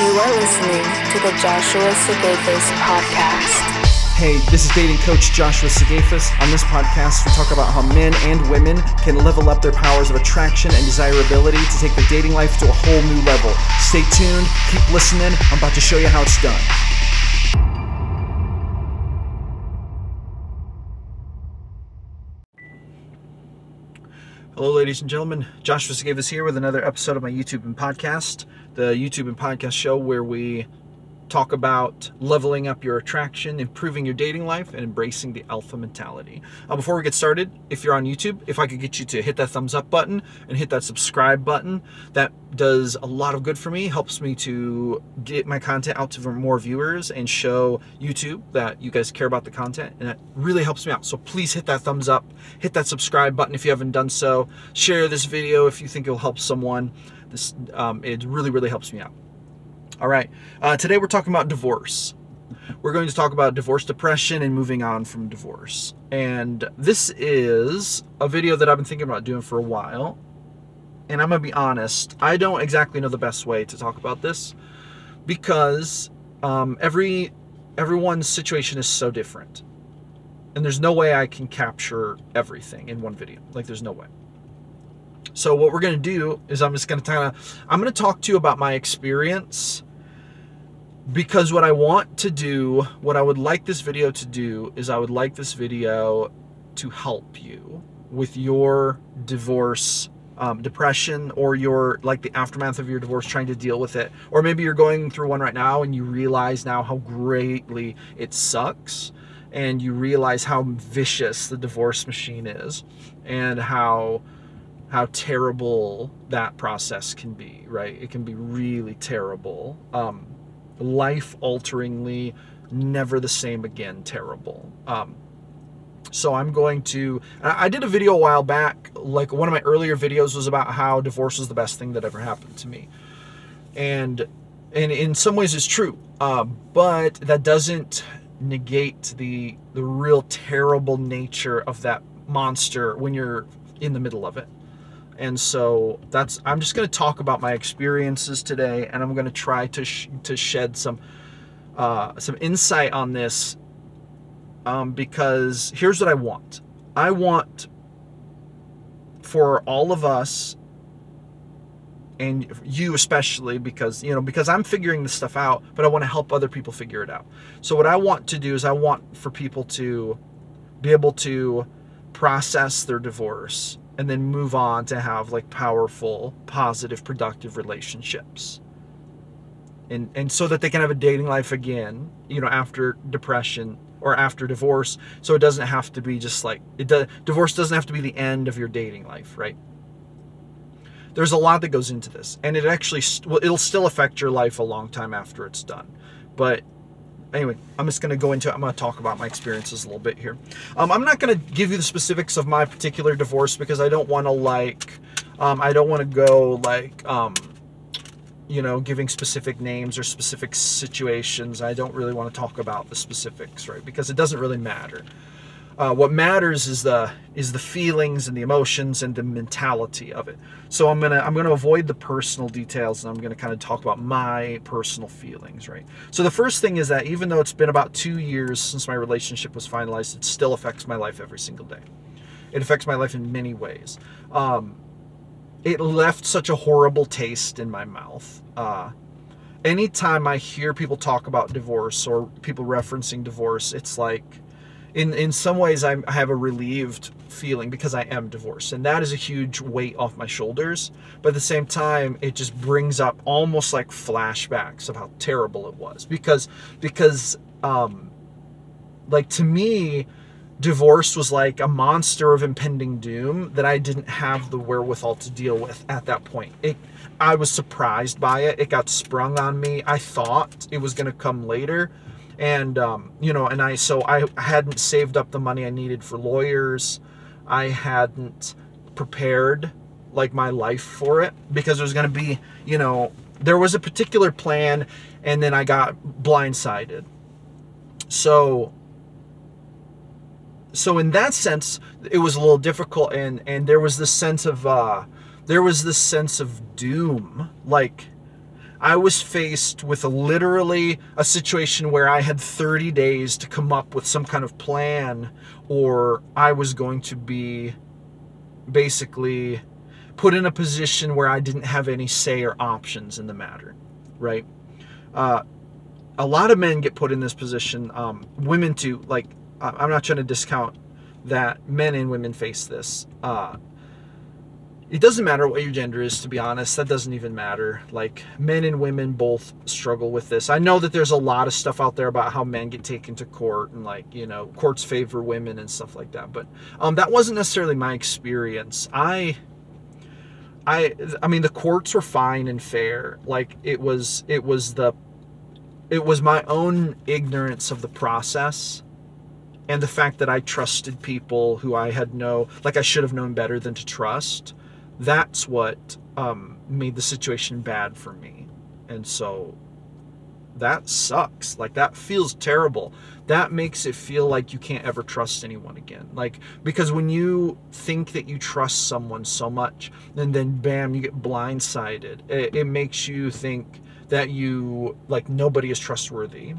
You are listening to the Joshua Sigafus podcast. Hey, this is dating coach Joshua Sigafus. On this podcast, we talk about how men and women can level up their powers of attraction and desirability to take their dating life to a whole new level. Stay tuned, keep listening. I'm about to show you how it's done. Hello, ladies and gentlemen. Joshua Sigafus here with another episode of my YouTube and podcast, the YouTube and podcast show where we talk about leveling up your attraction, improving your dating life, and embracing the alpha mentality. Uh, before we get started, if you're on YouTube, if I could get you to hit that thumbs up button and hit that subscribe button, that does a lot of good for me, helps me to get my content out to more viewers and show YouTube that you guys care about the content, and that really helps me out. So please hit that thumbs up, hit that subscribe button if you haven't done so, share this video if you think it'll help someone. This um, it really really helps me out. All right. Uh, today we're talking about divorce. We're going to talk about divorce depression and moving on from divorce. And this is a video that I've been thinking about doing for a while. And I'm going to be honest, I don't exactly know the best way to talk about this because um, every everyone's situation is so different. And there's no way I can capture everything in one video. Like there's no way. So what we're going to do is I'm just going to kind of I'm going to talk to you about my experience because what I want to do, what I would like this video to do is I would like this video to help you with your divorce um, depression or your like the aftermath of your divorce trying to deal with it. Or maybe you're going through one right now and you realize now how greatly it sucks and you realize how vicious the divorce machine is and how how terrible that process can be right? It can be really terrible. Um, life alteringly, never the same again, terrible. Um, so I'm going to. I did a video a while back, like one of my earlier videos was about how divorce was the best thing that ever happened to me, and and in some ways it's true, uh, but that doesn't negate the the real terrible nature of that monster when you're in the middle of it. And so that's I'm just going to talk about my experiences today, and I'm going to try to sh- to shed some uh, some insight on this um, because here's what I want. I want for all of us and you especially because you know because I'm figuring this stuff out but I want to help other people figure it out. So what I want to do is I want for people to be able to process their divorce and then move on to have like powerful, positive, productive relationships. And and so that they can have a dating life again, you know, after depression or after divorce, so it doesn't have to be just like it divorce doesn't have to be the end of your dating life, right? There's a lot that goes into this, and it actually well, it'll still affect your life a long time after it's done. But anyway, I'm just going to go into it. I'm going to talk about my experiences a little bit here. Um, I'm not going to give you the specifics of my particular divorce because I don't want to like, um, I don't want to go like, um, you know, giving specific names or specific situations. I don't really want to talk about the specifics, right? Because it doesn't really matter. Uh, what matters is the is the feelings and the emotions and the mentality of it. So I'm gonna I'm gonna avoid the personal details and I'm gonna kind of talk about my personal feelings, right? So the first thing is that even though it's been about two years since my relationship was finalized, it still affects my life every single day. It affects my life in many ways. Um, it left such a horrible taste in my mouth. Uh, anytime I hear people talk about divorce or people referencing divorce, it's like in in some ways I'm, i have a relieved feeling because I am divorced, and that is a huge weight off my shoulders. But at the same time, it just brings up almost like flashbacks of how terrible it was because because um, like to me, divorce was like a monster of impending doom that I didn't have the wherewithal to deal with at that point. It I was surprised by it. It got sprung on me. I thought it was going to come later and um, you know and i so i hadn't saved up the money i needed for lawyers. I hadn't prepared like my life for it because there's going to be you know there was a particular plan and then i got blindsided. So so in that sense it was a little difficult and and there was this sense of uh there was this sense of doom. Like I was faced with a literally a situation where I had 30 days to come up with some kind of plan, or I was going to be basically put in a position where I didn't have any say or options in the matter, right? Uh, a lot of men get put in this position. Um, women too. Like I'm not trying to discount that men and women face this. Uh, it doesn't matter what your gender is, to be honest. That doesn't even matter. Like men and women both struggle with this. I know that there's a lot of stuff out there about how men get taken to court and like you know courts favor women and stuff like that. But um, that wasn't necessarily my experience. I I I mean the courts were fine and fair. Like it was it was the it was my own ignorance of the process and the fact that I trusted people who I had no like I should have known better than to trust. That's what um, made the situation bad for me. And so that sucks. Like that feels terrible. That makes it feel like you can't ever trust anyone again. Like because when you think that you trust someone so much and then bam, you get blindsided. It, it makes you think that you like nobody is trustworthy.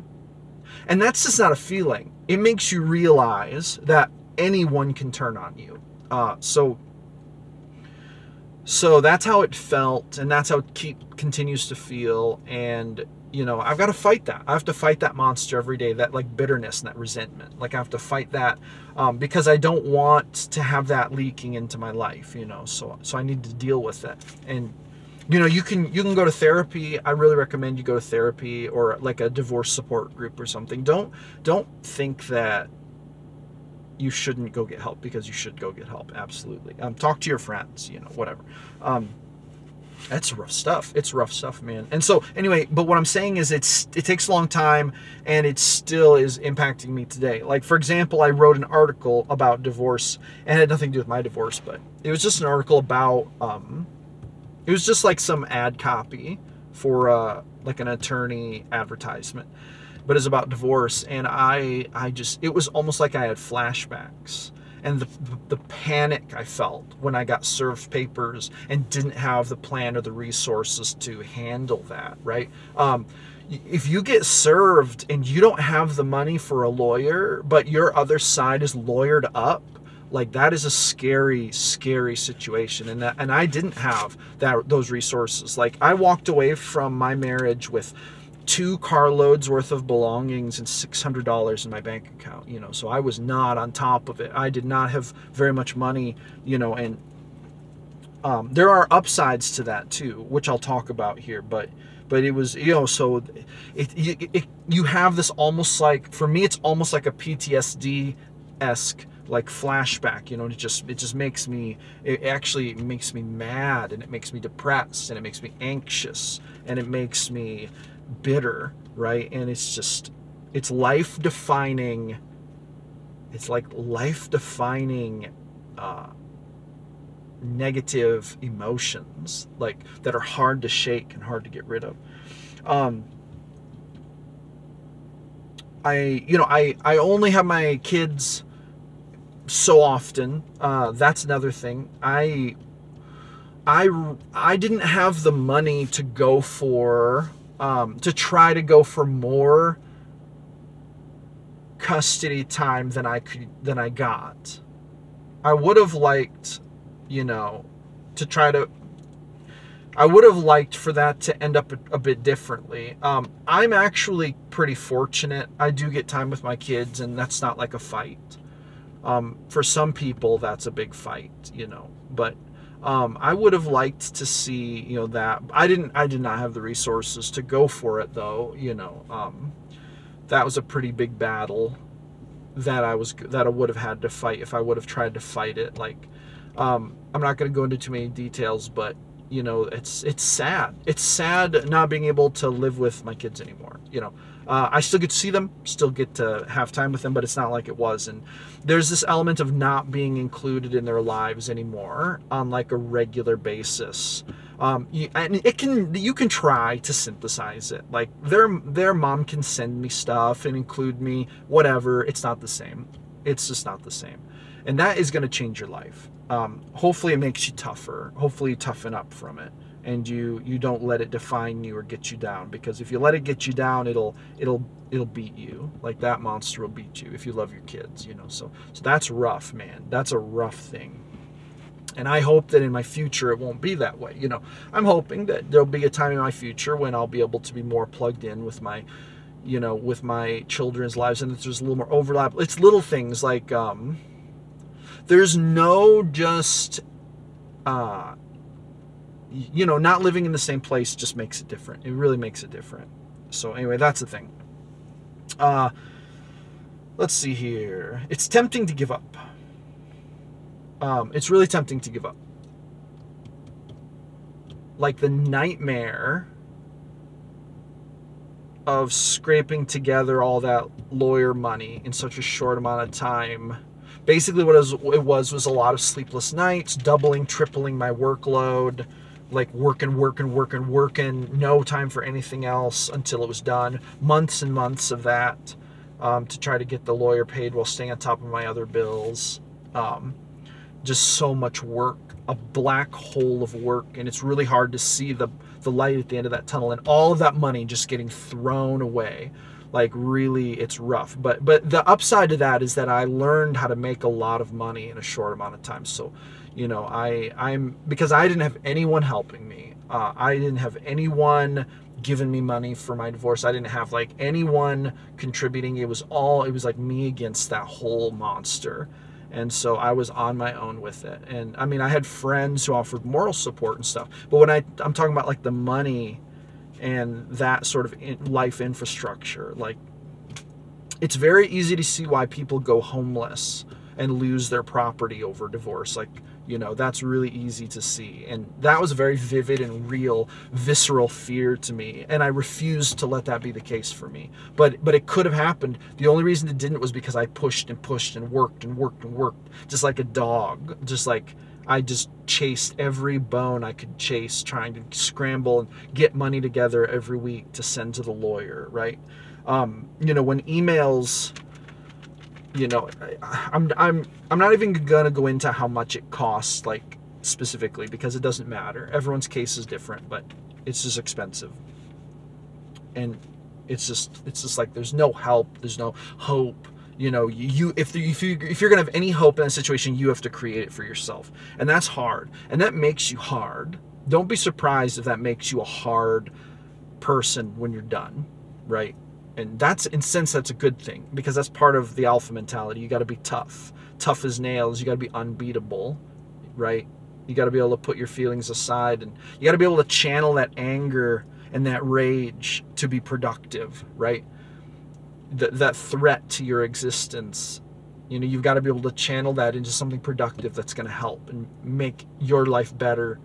And that's just not a feeling. It makes you realize that anyone can turn on you. Uh, so so that's how it felt and that's how it keep continues to feel and you know i've got to fight that. I have to fight that monster every day that like bitterness and that resentment. Like i have to fight that um, because i don't want to have that leaking into my life you know so so i need to deal with it. And you know you can you can go to therapy. I really recommend you go to therapy or like a divorce support group or something. Don't don't think that you shouldn't go get help because you should go get help absolutely um, talk to your friends you know whatever um, that's rough stuff. It's rough stuff, man. And so anyway, but what I'm saying is it's it takes a long time and it still is impacting me today. Like for example, I wrote an article about divorce and had nothing to do with my divorce, but it was just an article about um it was just like some ad copy for uh like an attorney advertisement. But it's about divorce and I I just it was almost like I had flashbacks. And the, the panic I felt when I got served papers and didn't have the plan or the resources to handle that, right? Um, if you get served and you don't have the money for a lawyer, but your other side is lawyered up, like that is a scary scary situation. And that, and I didn't have that those resources. Like I walked away from my marriage with two carloads worth of belongings and $600 in my bank account you know so i was not on top of it. I did not have very much money you know and um, there are upsides to that too which i'll talk about here but but it was you know so it, it, it you have this almost like for me it's almost like a ptsd esque like flashback you know it just it just makes me it actually makes me mad and it makes me depressed and it makes me anxious and it makes me bitter, right? And it's just, it's life defining, it's like life defining uh, negative emotions, like that are hard to shake and hard to get rid of. Um, I, you know, I, I only have my kids so often. Uh, that's another thing. I, I, I didn't have the money to go for um, to try to go for more custody time than I could than I got. I would have liked, you know, to try to. I would have liked for that to end up a, a bit differently. Um, I'm actually pretty fortunate. I do get time with my kids, and that's not like a fight. Um, for some people, that's a big fight, you know. But um, I would have liked to see, you know, that I didn't, I did not have the resources to go for it though. You know, um, that was a pretty big battle that I was that I would have had to fight if I would have tried to fight it. Like, um, I'm not going to go into too many details, but you know, it's it's sad. It's sad not being able to live with my kids anymore. You know, uh, I still get to see them, still get to have time with them, but it's not like it was. And there's this element of not being included in their lives anymore on like a regular basis. Um, you, and it can you can try to synthesize it. Like their their mom can send me stuff and include me, whatever. It's not the same. It's just not the same, and that is going to change your life. Um, hopefully, it makes you tougher. Hopefully, you toughen up from it. And you you don't let it define you or get you down because if you let it get you down it'll it'll it'll beat you. Like that monster will beat you if you love your kids you know so so that's rough man. That's a rough thing. And i hope that in my future it won't be that way you know. I'm hoping that there'll be a time in my future when i'll be able to be more plugged in with my you know with my children's lives and there's a little more overlap. It's little things like um there's no just uh you know, not living in the same place just makes it different. It really makes it different. So anyway, that's the thing. Uh, let's see here. It's tempting to give up. Um, it's really tempting to give up. Like the nightmare of scraping together all that lawyer money in such a short amount of time. Basically, what it was, it was was a lot of sleepless nights, doubling, tripling my workload like working, working, working, working, no time for anything else until it was done. Months and months of that um, to try to get the lawyer paid while staying on top of my other bills. Um, just so much work, a black hole of work, and it's really hard to see the the light at the end of that tunnel, and all of that money just getting thrown away. Like really, it's rough. But but the upside to that is that I learned how to make a lot of money in a short amount of time. So you know i i'm because i didn't have anyone helping me. Uh, i didn't have anyone giving me money for my divorce. I didn't have like anyone contributing. It was all it was like me against that whole monster. And so i was on my own with it. And i mean i had friends who offered moral support and stuff. But when i i'm talking about like the money and that sort of in, life infrastructure like it's very easy to see why people go homeless and lose their property over divorce. Like you know that's really easy to see. And that was a very vivid and real visceral fear to me. And i refused to let that be the case for me. But but it could have happened. The only reason it didn't was because i pushed and pushed and worked and worked and worked just like a dog. Just like i just chased every bone i could chase trying to scramble and get money together every week to send to the lawyer right? Um, you know when emails you know, I'm I'm I'm not even gonna go into how much it costs, like specifically, because it doesn't matter. Everyone's case is different, but it's just expensive, and it's just it's just like there's no help, there's no hope. You know, you if the, if you if you're gonna have any hope in a situation, you have to create it for yourself, and that's hard, and that makes you hard. Don't be surprised if that makes you a hard person when you're done, right? And that's in sense that's a good thing because that's part of the alpha mentality. You got to be tough. Tough as nails. You got to be unbeatable right? You got to be able to put your feelings aside and you got to be able to channel that anger and that rage to be productive right? Th- that threat to your existence. You know you've got to be able to channel that into something productive that's going to help and make your life better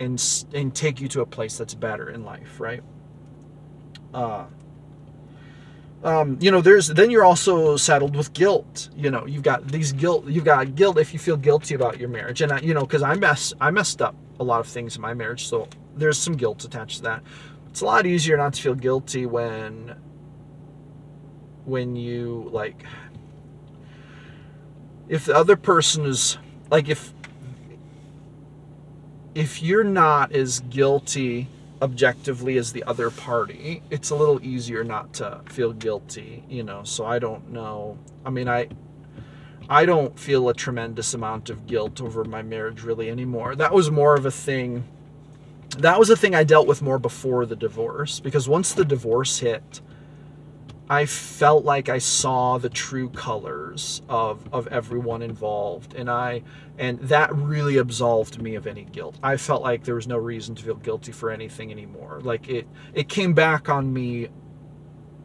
and and take you to a place that's better in life right? Uh um, you know, there's then you're also saddled with guilt. You know, you've got these guilt. You've got guilt if you feel guilty about your marriage, and I, you know, because I mess I messed up a lot of things in my marriage, so there's some guilt attached to that. It's a lot easier not to feel guilty when when you like if the other person is like if if you're not as guilty objectively as the other party, it's a little easier not to feel guilty, you know. So I don't know. I mean, I I don't feel a tremendous amount of guilt over my marriage really anymore. That was more of a thing that was a thing I dealt with more before the divorce because once the divorce hit, I felt like I saw the true colors of of everyone involved and I and that really absolved me of any guilt. I felt like there was no reason to feel guilty for anything anymore. Like it it came back on me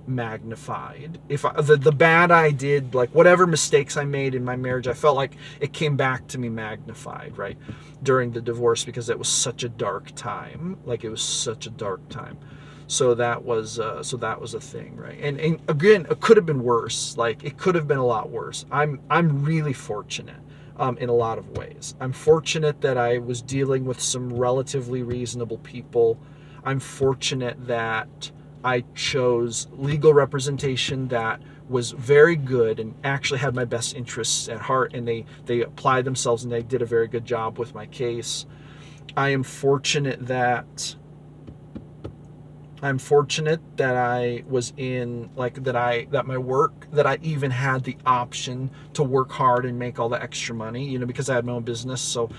magnified. If I, the the bad I did, like whatever mistakes I made in my marriage, I felt like it came back to me magnified, right? During the divorce because it was such a dark time. Like it was such a dark time so that was uh, so that was a thing right? And, and again it could have been worse. Like it could have been a lot worse. I'm i'm really fortunate um, in a lot of ways. I'm fortunate that i was dealing with some relatively reasonable people. I'm fortunate that i chose legal representation that was very good and actually had my best interests at heart and they they applied themselves and they did a very good job with my case. I am fortunate that I'm fortunate that I was in like that I that my work that I even had the option to work hard and make all the extra money, you know, because I had my own business, so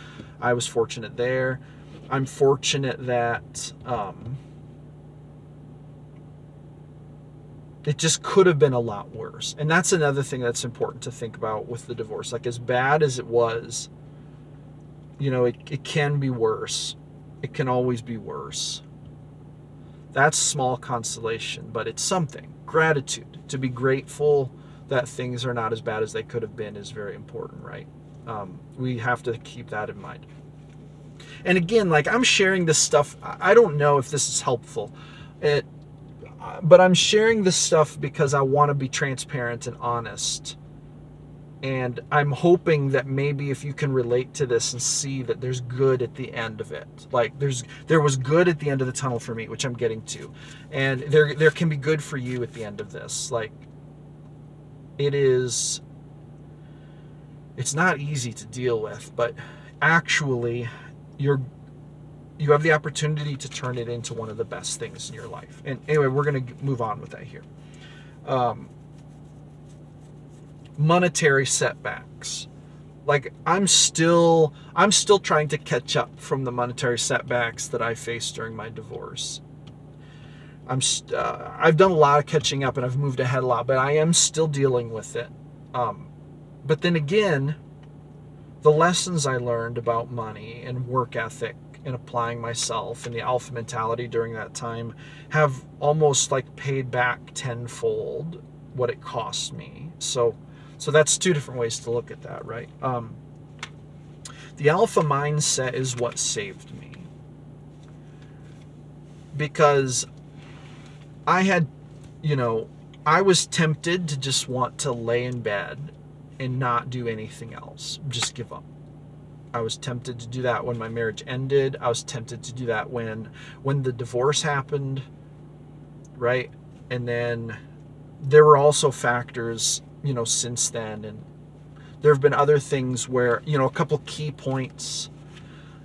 I was fortunate there. I'm fortunate that um, it just could have been a lot worse. And that's another thing that's important to think about with the divorce. Like as bad as it was, you know, it, it can be worse. It can always be worse. That's small consolation, but it's something. Gratitude. To be grateful that things are not as bad as they could have been is very important, right? Um, we have to keep that in mind. And again, like I'm sharing this stuff, I don't know if this is helpful. It, but I'm sharing this stuff because I want to be transparent and honest and i'm hoping that maybe if you can relate to this and see that there's good at the end of it. Like there's there was good at the end of the tunnel for me which i'm getting to. And there there can be good for you at the end of this. Like it is it's not easy to deal with but actually you're you have the opportunity to turn it into one of the best things in your life. And anyway we're going to move on with that here. Um, monetary setbacks. Like I'm still I'm still trying to catch up from the monetary setbacks that I faced during my divorce. I'm uh, I've done a lot of catching up and I've moved ahead a lot, but I am still dealing with it. Um, but then again, the lessons I learned about money and work ethic and applying myself and the alpha mentality during that time have almost like paid back tenfold what it cost me. So so that's two different ways to look at that, right? Um, the alpha mindset is what saved me. Because I had, you know, I was tempted to just want to lay in bed and not do anything else, just give up. I was tempted to do that when my marriage ended. I was tempted to do that when when the divorce happened, right? And then there were also factors you know, since then. And there have been other things where, you know, a couple key points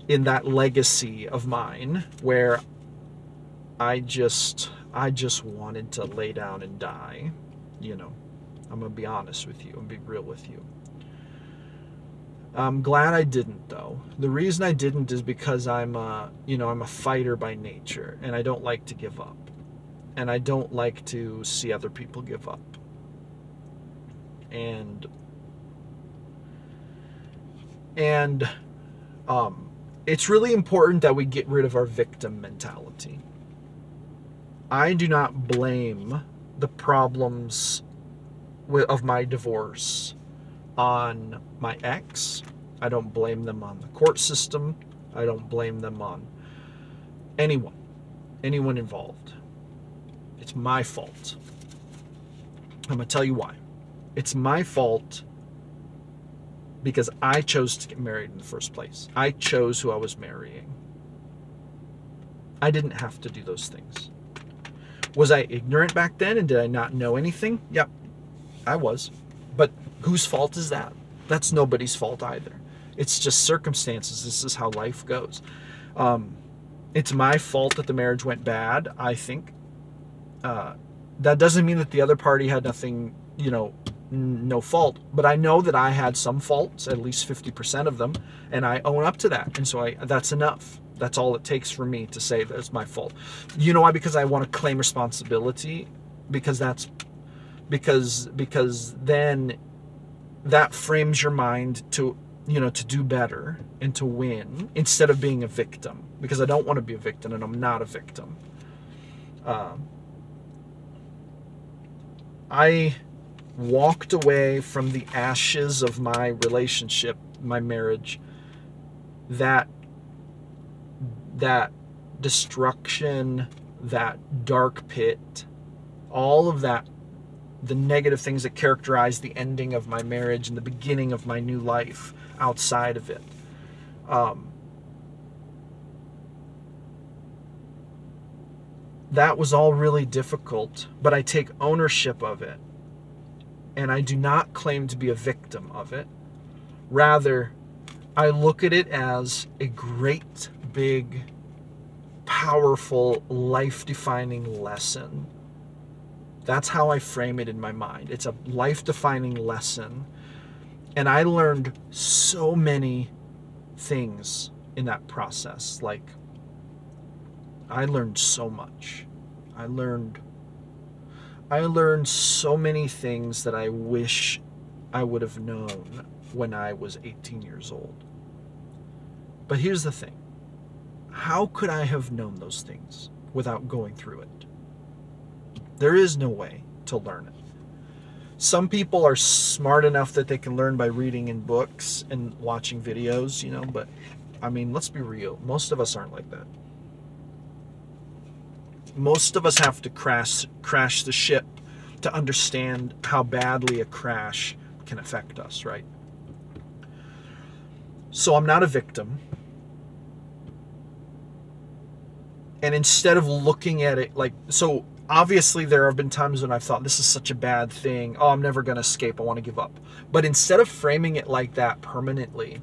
in that legacy of mine where I just I just wanted to lay down and die, you know. I'm to be honest with you and be real with you. I'm glad I didn't though. The reason I didn't is because I'm a, you know, I'm a fighter by nature and I don't like to give up. And I don't like to see other people give up and and um, it's really important that we get rid of our victim mentality. I do not blame the problems of my divorce on my ex. I don't blame them on the court system. I don't blame them on anyone, anyone involved. It's my fault. I'm going to tell you why. It's my fault because I chose to get married in the first place. I chose who I was marrying. I didn't have to do those things. Was I ignorant back then and did I not know anything? Yep, I was. But whose fault is that? That's nobody's fault either. It's just circumstances. This is how life goes. Um, it's my fault that the marriage went bad, I think. Uh, that doesn't mean that the other party had nothing, you know, no fault, but I know that I had some faults, at least 50% of them, and I own up to that. And so I, that's enough. That's all it takes for me to say that it's my fault. You know why? Because I want to claim responsibility because that's because because then that frames your mind to you know to do better and to win instead of being a victim because I don't want to be a victim and I'm not a victim. Um, I walked away from the ashes of my relationship, my marriage, that that destruction, that dark pit, all of that the negative things that characterize the ending of my marriage and the beginning of my new life outside of it. Um, that was all really difficult, but I take ownership of it and I do not claim to be a victim of it. Rather, I look at it as a great big, powerful, life defining lesson. That's how I frame it in my mind. It's a life defining lesson. And I learned so many things in that process. Like, I learned so much. I learned I learned so many things that I wish I would have known when I was 18 years old. But here's the thing. How could I have known those things without going through it? There is no way to learn it. Some people are smart enough that they can learn by reading in books and watching videos, you know, but I mean, let's be real. Most of us aren't like that. Most of us have to crash crash the ship to understand how badly a crash can affect us, right? So I'm not a victim. And instead of looking at it like so obviously there have been times when I've thought this is such a bad thing. Oh, I'm never going to escape. I want to give up. But instead of framing it like that permanently,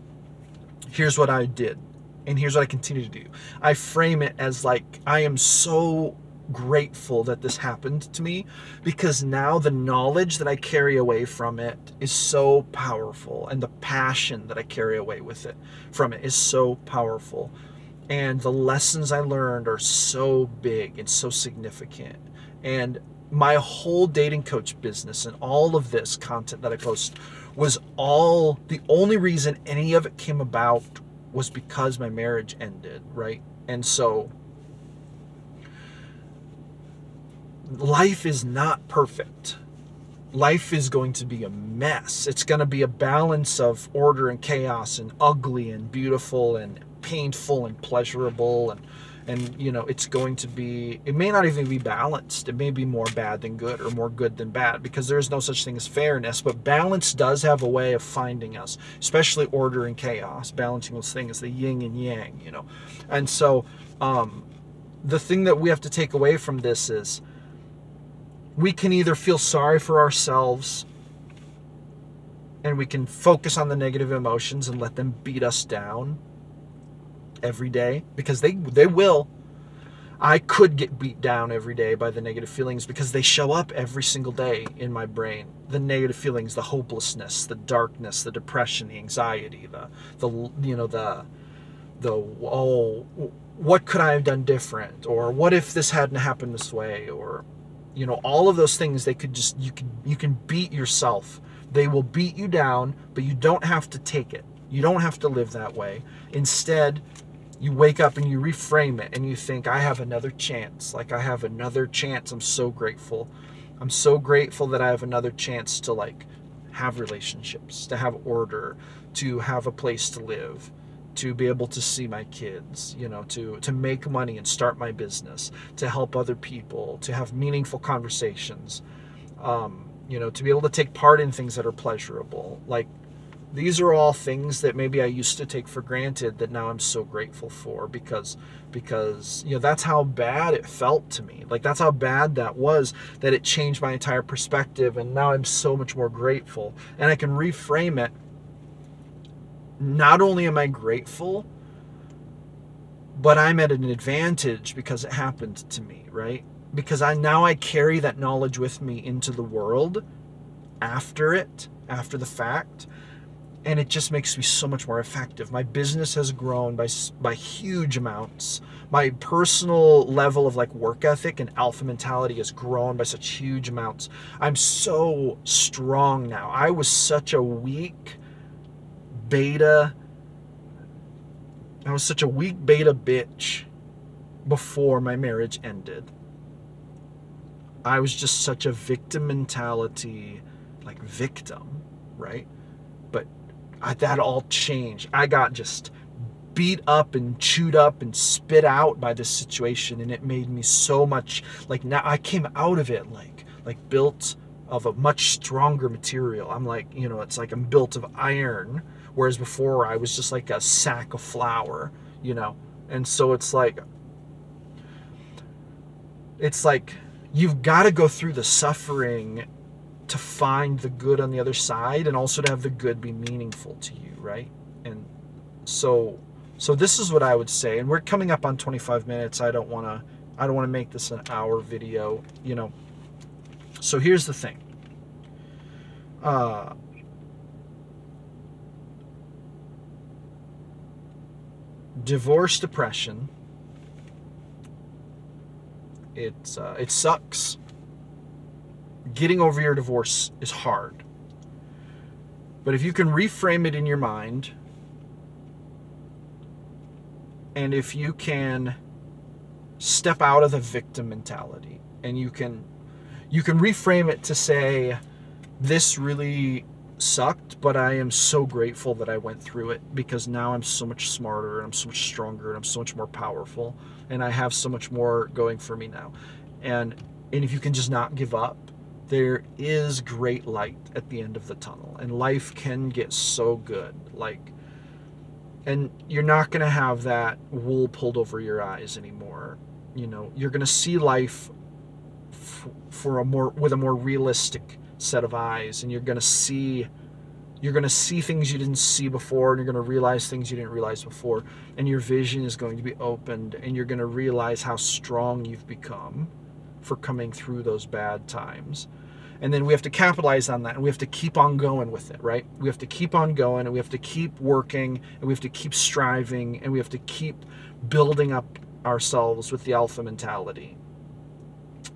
here's what I did. And here's what I continue to do. I frame it as like I am so grateful that this happened to me because now the knowledge that I carry away from it is so powerful and the passion that I carry away with it from it is so powerful and the lessons I learned are so big and so significant and my whole dating coach business and all of this content that I post was all the only reason any of it came about was because my marriage ended, right? And so life is not perfect. Life is going to be a mess. It's going to be a balance of order and chaos and ugly and beautiful and painful and pleasurable and and you know it's going to be it may not even be balanced it may be more bad than good or more good than bad because there is no such thing as fairness but balance does have a way of finding us especially order and chaos balancing those things the yin and yang you know and so um, the thing that we have to take away from this is we can either feel sorry for ourselves and we can focus on the negative emotions and let them beat us down every day because they they will. I could get beat down every day by the negative feelings because they show up every single day in my brain. The negative feelings, the hopelessness, the darkness, the depression, the anxiety, the the you know the the oh what could I have done different or what if this hadn't happened this way or you know all of those things they could just you can you can beat yourself. They will beat you down, but you don't have to take it. You don't have to live that way. Instead, you wake up and you reframe it and you think, I have another chance. Like, I have another chance. I'm so grateful. I'm so grateful that I have another chance to, like, have relationships, to have order, to have a place to live, to be able to see my kids, you know, to, to make money and start my business, to help other people, to have meaningful conversations, um, you know, to be able to take part in things that are pleasurable. Like, these are all things that maybe I used to take for granted that now I'm so grateful for because because you know that's how bad it felt to me. Like that's how bad that was that it changed my entire perspective and now I'm so much more grateful and I can reframe it. Not only am I grateful, but I'm at an advantage because it happened to me, right? Because I now I carry that knowledge with me into the world after it, after the fact and it just makes me so much more effective. My business has grown by by huge amounts. My personal level of like work ethic and alpha mentality has grown by such huge amounts. I'm so strong now. I was such a weak beta I was such a weak beta bitch before my marriage ended. I was just such a victim mentality like victim, right? I, that all changed. I got just beat up and chewed up and spit out by this situation and it made me so much like now I came out of it like like built of a much stronger material. I'm like, you know, it's like I'm built of iron whereas before I was just like a sack of flour, you know. And so it's like it's like you've got to go through the suffering to find the good on the other side and also to have the good be meaningful to you, right? And so So this is what I would say, and we're coming up on 25 minutes. I don't want to, I don't want to make this an hour video, you know. So here's the thing. Uh, divorce depression. It's uh, it sucks. Getting over your divorce is hard. But if you can reframe it in your mind, and if you can step out of the victim mentality and you can you can reframe it to say this really sucked but i am so grateful that i went through it because now i'm so much smarter and i'm so much stronger and i'm so much more powerful and i have so much more going for me now. And and if you can just not give up there is great light at the end of the tunnel and life can get so good like and you're not going to have that wool pulled over your eyes anymore. You know you're going to see life f- for a more with a more realistic set of eyes and you're going to see you're going to see things you didn't see before and you're going to realize things you didn't realize before and your vision is going to be opened and you're going to realize how strong you've become for coming through those bad times. And then we have to capitalize on that and we have to keep on going with it right? We have to keep on going and we have to keep working and we have to keep striving and we have to keep building up ourselves with the alpha mentality.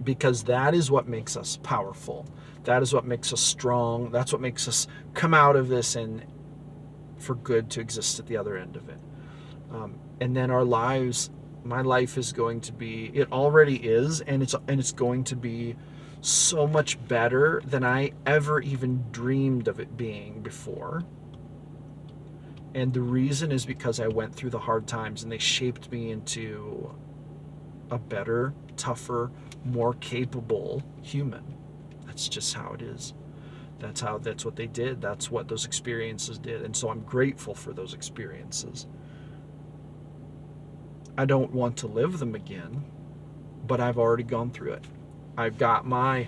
Because that is what makes us powerful that is what makes us strong that's what makes us come out of this and for good to exist at the other end of it um, and then our lives my life is going to be it already is and it's and it's going to be so much better than I ever even dreamed of it being before. And the reason is because I went through the hard times and they shaped me into a better, tougher, more capable human. That's just how it is. That's how that's what they did. That's what those experiences did. And so I'm grateful for those experiences. I don't want to live them again, but I've already gone through it. I've got my,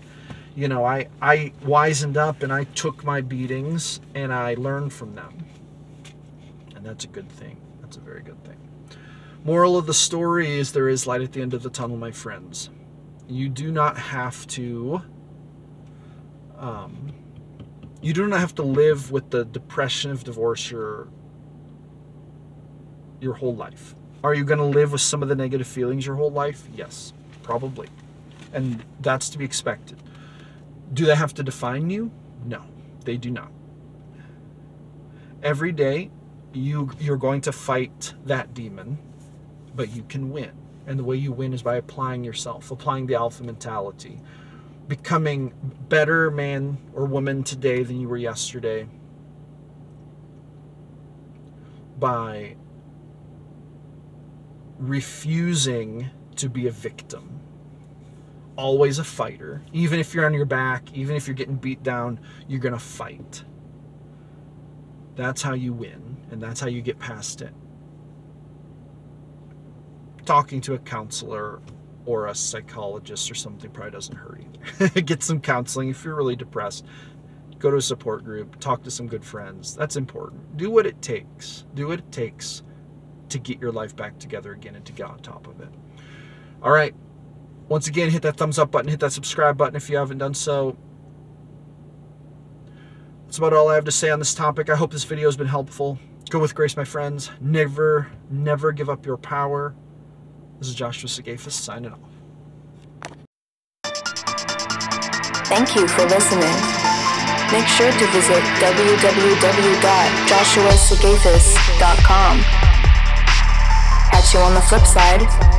you know, I, I wisened up and I took my beatings and I learned from them. And that's a good thing. That's a very good thing. Moral of the story is there is light at the end of the tunnel, my friends. You do not have to, um, you do not have to live with the depression of divorce your, your whole life. Are you going to live with some of the negative feelings your whole life? Yes, probably and that's to be expected. Do they have to define you? No, they do not. Every day, you you're going to fight that demon, but you can win. And the way you win is by applying yourself, applying the alpha mentality, becoming better man or woman today than you were yesterday by refusing to be a victim always a fighter. Even if you're on your back, even if you're getting beat down, you're going to fight. That's how you win, and that's how you get past it. Talking to a counselor or a psychologist or something probably doesn't hurt either. get some counseling if you're really depressed. Go to a support group, talk to some good friends. That's important. Do what it takes. Do what it takes to get your life back together again and to get on top of it. All right, once again, hit that thumbs up button, hit that subscribe button if you haven't done so. That's about all I have to say on this topic. I hope this video has been helpful. Go with grace, my friends. Never, never give up your power. This is Joshua Sigafus signing off. Thank you for listening. Make sure to visit www.joshuasigafus.com. Catch you on the flip side.